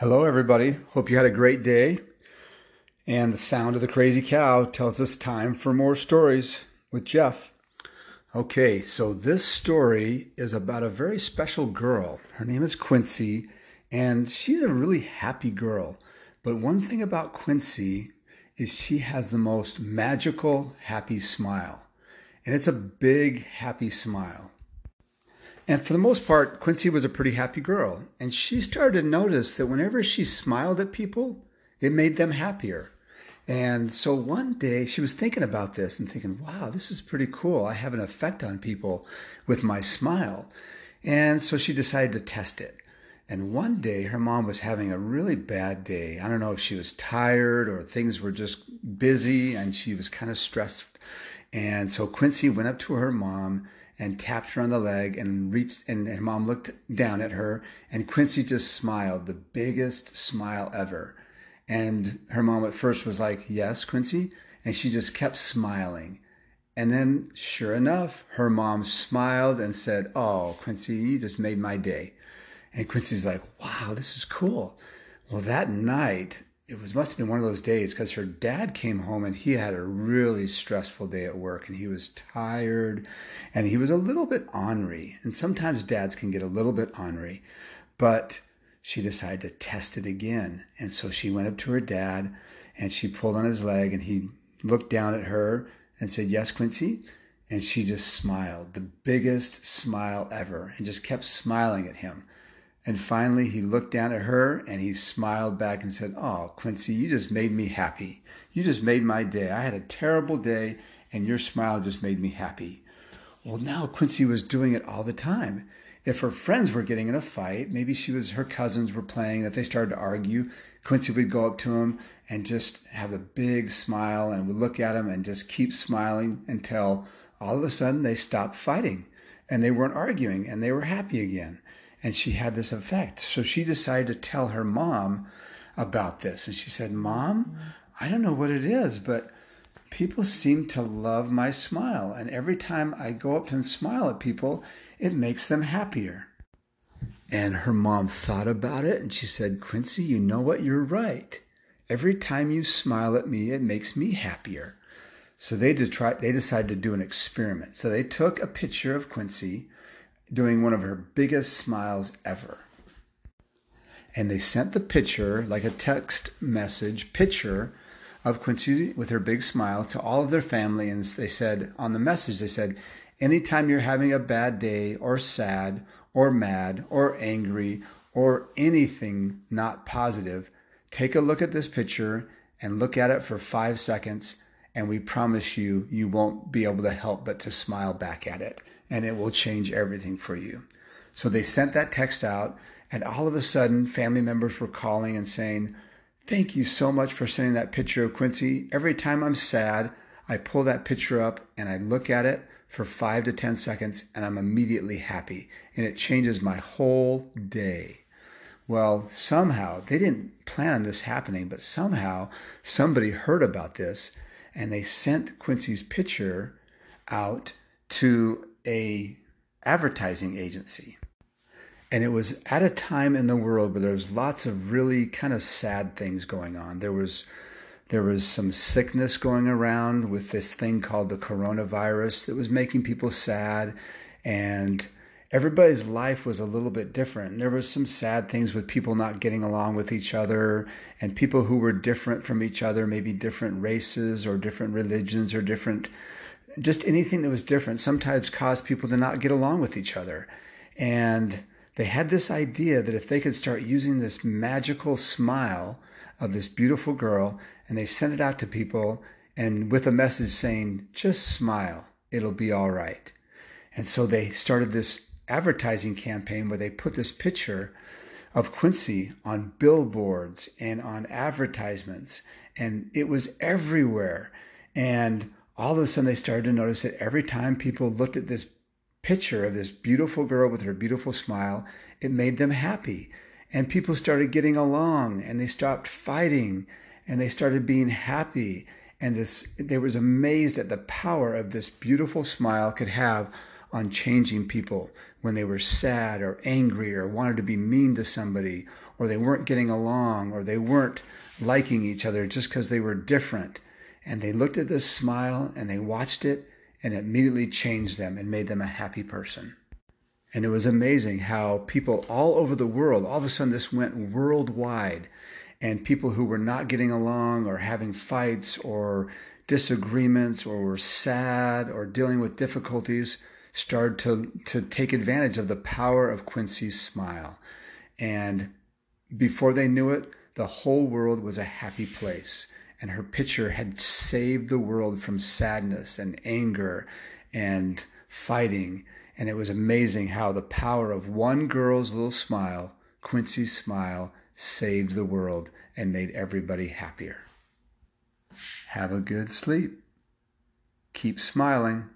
Hello, everybody. Hope you had a great day. And the sound of the crazy cow tells us time for more stories with Jeff. Okay, so this story is about a very special girl. Her name is Quincy, and she's a really happy girl. But one thing about Quincy is she has the most magical, happy smile. And it's a big, happy smile. And for the most part, Quincy was a pretty happy girl. And she started to notice that whenever she smiled at people, it made them happier. And so one day she was thinking about this and thinking, wow, this is pretty cool. I have an effect on people with my smile. And so she decided to test it. And one day her mom was having a really bad day. I don't know if she was tired or things were just busy and she was kind of stressed. And so Quincy went up to her mom and tapped her on the leg and reached and her mom looked down at her and Quincy just smiled the biggest smile ever. And her mom at first was like yes Quincy? And she just kept smiling. And then sure enough her mom smiled and said oh Quincy you just made my day. And Quincy's like wow this is cool. Well that night it was must have been one of those days because her dad came home and he had a really stressful day at work and he was tired and he was a little bit ornery. And sometimes dads can get a little bit ornery but she decided to test it again. And so she went up to her dad and she pulled on his leg and he looked down at her and said yes quincy? And she just smiled the biggest smile ever and just kept smiling at him and finally, he looked down at her and he smiled back and said, Oh, Quincy, you just made me happy. You just made my day. I had a terrible day and your smile just made me happy. Well, now Quincy was doing it all the time. If her friends were getting in a fight, maybe she was, her cousins were playing, that they started to argue, Quincy would go up to him and just have a big smile and would look at him and just keep smiling until all of a sudden they stopped fighting and they weren't arguing and they were happy again and she had this effect. So she decided to tell her mom about this. And she said, Mom, I don't know what it is, but people seem to love my smile. And every time I go up to and smile at people, it makes them happier. And her mom thought about it and she said, Quincy, you know what? You're right. Every time you smile at me, it makes me happier. So they, they decided to do an experiment. So they took a picture of Quincy doing one of her biggest smiles ever. And they sent the picture, like a text message picture of Quincy with her big smile to all of their family. And they said on the message, they said, anytime you're having a bad day or sad or mad or angry or anything not positive, take a look at this picture and look at it for five seconds. And we promise you, you won't be able to help but to smile back at it and it will change everything for you. So they sent that text out, and all of a sudden, family members were calling and saying, Thank you so much for sending that picture of Quincy. Every time I'm sad, I pull that picture up and I look at it for five to 10 seconds, and I'm immediately happy, and it changes my whole day. Well, somehow, they didn't plan this happening, but somehow somebody heard about this and they sent Quincy's picture out to a advertising agency. And it was at a time in the world where there was lots of really kind of sad things going on. There was there was some sickness going around with this thing called the coronavirus that was making people sad and everybody's life was a little bit different. There was some sad things with people not getting along with each other and people who were different from each other, maybe different races or different religions or different just anything that was different sometimes caused people to not get along with each other. And they had this idea that if they could start using this magical smile of this beautiful girl and they sent it out to people and with a message saying, just smile, it'll be all right. And so they started this advertising campaign where they put this picture of Quincy on billboards and on advertisements, and it was everywhere. And all of a sudden they started to notice that every time people looked at this picture of this beautiful girl with her beautiful smile, it made them happy. And people started getting along and they stopped fighting and they started being happy. And this, they was amazed at the power of this beautiful smile could have on changing people when they were sad or angry or wanted to be mean to somebody or they weren't getting along, or they weren't liking each other just because they were different. And they looked at this smile and they watched it, and it immediately changed them and made them a happy person. And it was amazing how people all over the world, all of a sudden, this went worldwide. And people who were not getting along or having fights or disagreements or were sad or dealing with difficulties started to, to take advantage of the power of Quincy's smile. And before they knew it, the whole world was a happy place. And her picture had saved the world from sadness and anger and fighting. And it was amazing how the power of one girl's little smile, Quincy's smile, saved the world and made everybody happier. Have a good sleep. Keep smiling.